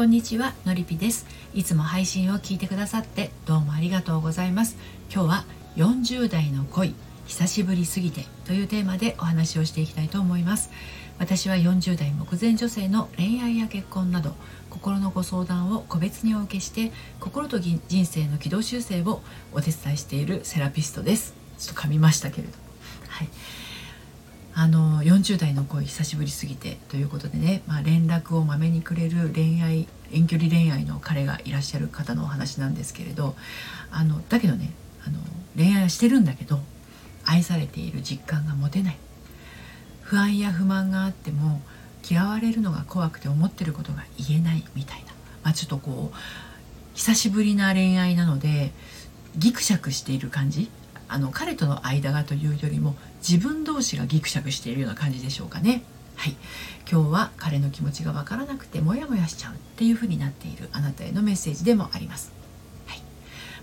こんにちはのりぴです。いつも配信を聞いてくださってどうもありがとうございます。今日は40代の恋久しぶりすぎてというテーマでお話をしていきたいと思います。私は40代目前女性の恋愛や結婚など心のご相談を個別にお受けして心と人生の軌道修正をお手伝いしているセラピストです。ちょっと噛みましたけれどはい。あの40代の恋久しぶりすぎてということでね、まあ、連絡をまめにくれる恋愛遠距離恋愛の彼がいらっしゃる方のお話なんですけれどあのだけどねあの恋愛はしてるんだけど愛されている実感が持てない。不安や不満があっても嫌われるのが怖くて思ってることが言えないみたいな、まあ、ちょっとこう久しぶりな恋愛なのでギクシャクしている感じあの彼との間がというよりも自分同士がギクシャクしているような感じでしょうかね。はい、今日は彼の気持ちが分からなくてモヤモヤしちゃうっていう風になっているあなたへのメッセージでもあります。はい、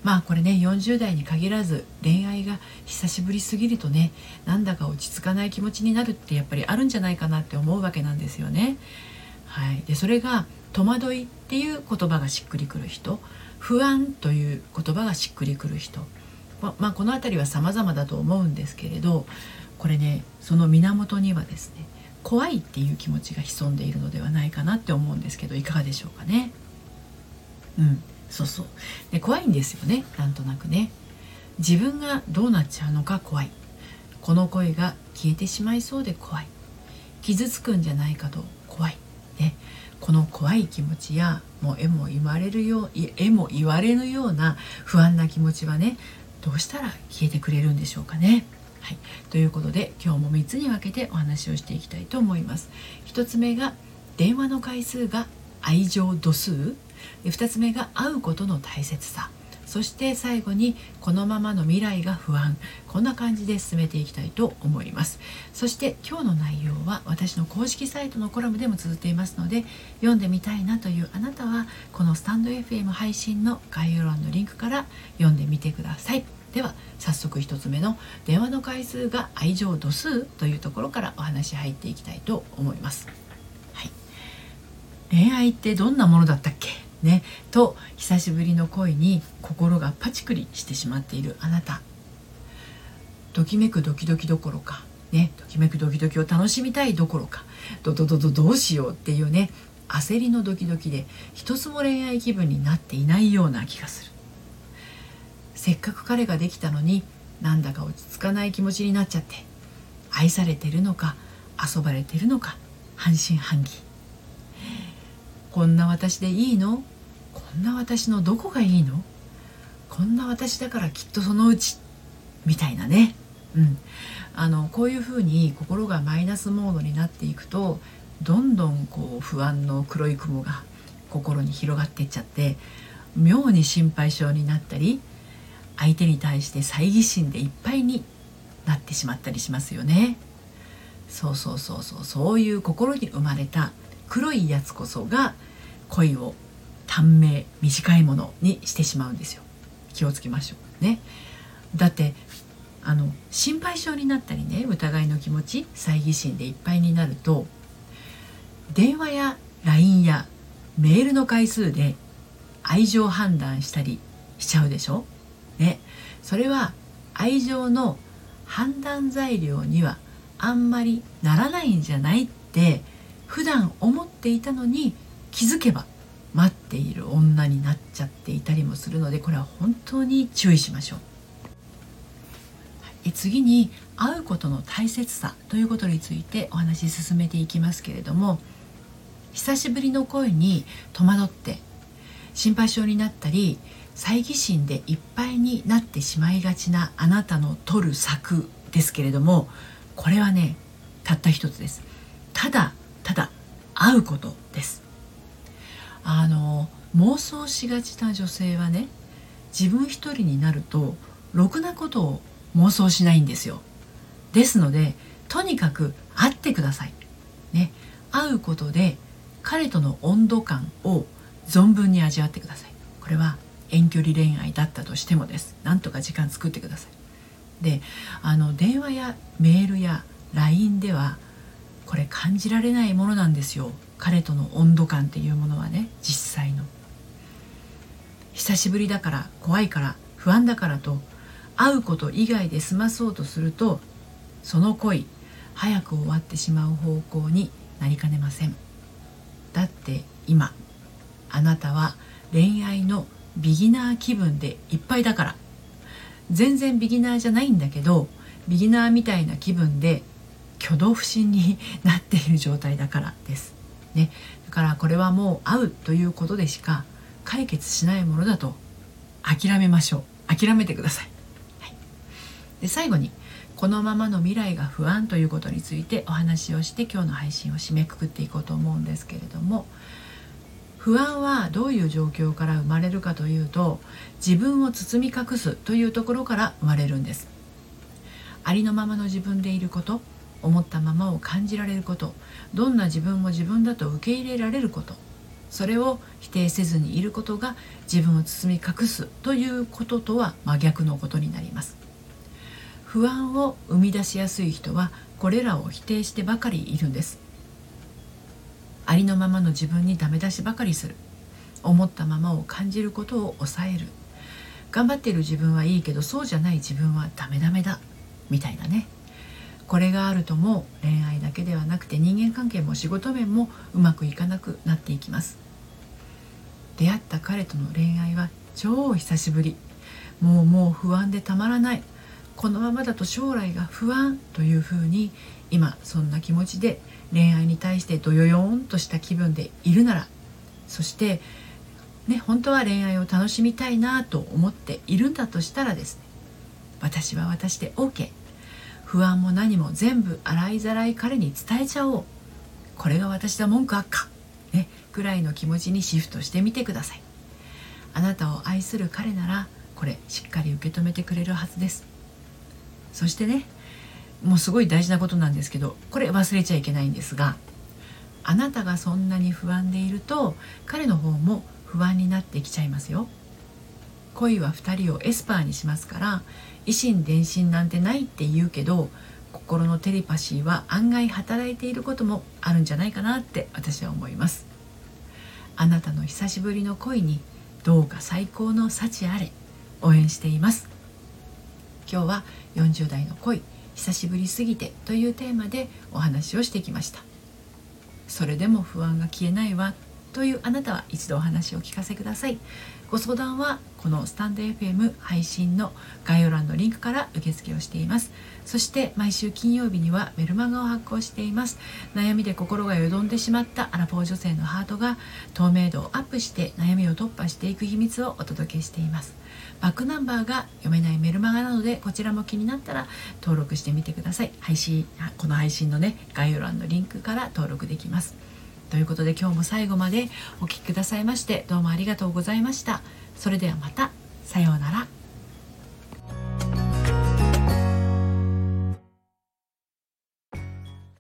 まあこれね40代に限らず恋愛が久しぶりすぎるとねなんだか落ち着かない気持ちになるってやっぱりあるんじゃないかなって思うわけなんですよね。はい、でそれが戸惑いっていう言葉がしっくりくる人不安という言葉がしっくりくる人ままあ、この辺りは様々だと思うんですけれどこれねその源にはですね怖いっていう気持ちが潜んでいるのではないかなって思うんですけどいかがでしょうかね。うんそうそう。で怖いんですよねなんとなくね。自分がどうなっちゃうのか怖い。この声が消えてしまいそうで怖い。傷つくんじゃないかと怖い、ね、この怖い気持ちやもう絵も言われるよう絵も言われぬような不安な気持ちはねどうしたら消えてくれるんでしょうかね。はい、ということで今日も3つに分けてお話をしていきたいと思います。1つ目が電話の回数が愛情度数2つ目が会うことの大切さそして最後にこのままの未来が不安。こんな感じで進めていきたいと思います。そして今日の内容は私の公式サイトのコラムでも綴っていますので読んでみたいなというあなたはこのスタンド FM 配信の概要欄のリンクから読んでみてください。では早速1つ目の電話の回数が愛情度数というところからお話入っていきたいと思います、はい、恋愛ってどんなものだったっけ？ね、と久しぶりの恋に心がパチクリしてしまっているあなた。ときめくドキドキどころかねときめくドキドキを楽しみたいどころかドドドドどうしようっていうね焦りのドキドキで一つも恋愛気分になっていないような気がする。せっかく彼ができたのになんだか落ち着かない気持ちになっちゃって愛されてるのか遊ばれてるのか半信半疑。こんな私でいいの？こんな私のどこがいいの？こんな私だからきっとそのうちみたいなね、うん、あのこういうふうに心がマイナスモードになっていくとどんどんこう不安の黒い雲が心に広がっていっちゃって妙に心配性になったり相手に対して猜疑心でいっぱいになってしまったりしますよね。そうそうそうそう。そういう心に生まれた黒いやつこそが恋を短命短いものにしてしまうんですよ。気をつけましょうね。だってあの心配性になったりね疑いの気持ち猜疑心でいっぱいになると電話や LINE やメールの回数で愛情判断したりしちゃうでしょ？ね。それは愛情の判断材料にはあんまりならないんじゃないって普段思っていたのに気づけば待っている女になっちゃっていたりもするのでこれは本当に注意しましょう。次に会うことの大切さということについてお話し進めていきますけれども久しぶりの声に戸惑って心配性になったり猜疑心でいっぱいになってしまいがちなあなたの取る策ですけれどもこれはねたった一つです。ただただ会うことです。あの妄想しがちな女性はね自分一人になるとろくなことを妄想しないんですよ。ですのでとにかく会ってください。ね。会うことで彼との温度感を存分に味わってください。これは遠距離恋愛だったとしてもです。なんとか時間作ってください。であの電話やメールや LINE ではこれ感じられないものなんですよ。彼との温度感っていうものはね実際の。久しぶりだから怖いから不安だからと会うこと以外で済まそうとするとその恋早く終わってしまう方向になりかねません。だって今あなたは恋愛のビギナー気分でいっぱいだから。全然ビギナーじゃないんだけどビギナーみたいな気分で挙動不審になっている状態だからです。ね、だからこれはもう会うということでしか解決しないものだと諦めましょう。諦めてください。はい、で最後にこのままの未来が不安ということについてお話をして今日の配信を締めくくっていこうと思うんですけれども不安はどういう状況から生まれるかというと自分を包み隠すというところから生まれるんです。ありのままの自分でいること思ったままを感じられること。どんな自分も自分だと受け入れられること。それを否定せずにいることが自分を包み隠すということとは真逆のことになります。不安を生み出しやすい人はこれらを否定してばかりいるんです。ありのままの自分にダメ出しばかりする。思ったままを感じることを抑える。頑張っている自分はいいけどそうじゃない自分はダメダメだ。みたいなね。これがあるともう恋愛だけではなくて人間関係も仕事面もうまくいかなくなっていきます。出会った彼との恋愛は超久しぶり。もうもう不安でたまらない。このままだと将来が不安というふうに今そんな気持ちで恋愛に対してどよよんとした気分でいるならそしてね本当は恋愛を楽しみたいなと思っているんだとしたらですね私は私で OK 不安も何も全部洗いざらい彼に伝えちゃおう。これが私だ文句あっか。ねぐらいの気持ちにシフトしてみてください。あなたを愛する彼ならこれしっかり受け止めてくれるはずです。そしてねもうすごい大事なことなんですけどこれ忘れちゃいけないんですがあなたがそんなに不安でいると彼の方も不安になってきちゃいますよ。恋は2人をエスパーにしますから維心伝心なんてないって言うけど心のテレパシーは案外働いていることもあるんじゃないかなって私は思います。あなたの久しぶりの恋にどうか最高の幸あれ応援しています。今日は40代の恋久しぶりすぎてというテーマでお話をしてきました。それでも不安が消えないわ。というあなたは一度お話を聞かせください。ご相談はこのスタンド FM 配信の概要欄のリンクから受付をしています。そして毎週金曜日にはメルマガを発行しています。悩みで心がよどんでしまったアラフォー女性のハートが透明度をアップして悩みを突破していく秘密をお届けしています。バックナンバーが読めないメルマガなのでこちらも気になったら登録してみてください。配信この配信のね概要欄のリンクから登録できます。ということで今日も最後までお聴きくださいましてどうもありがとうございました。それではまた。さようなら。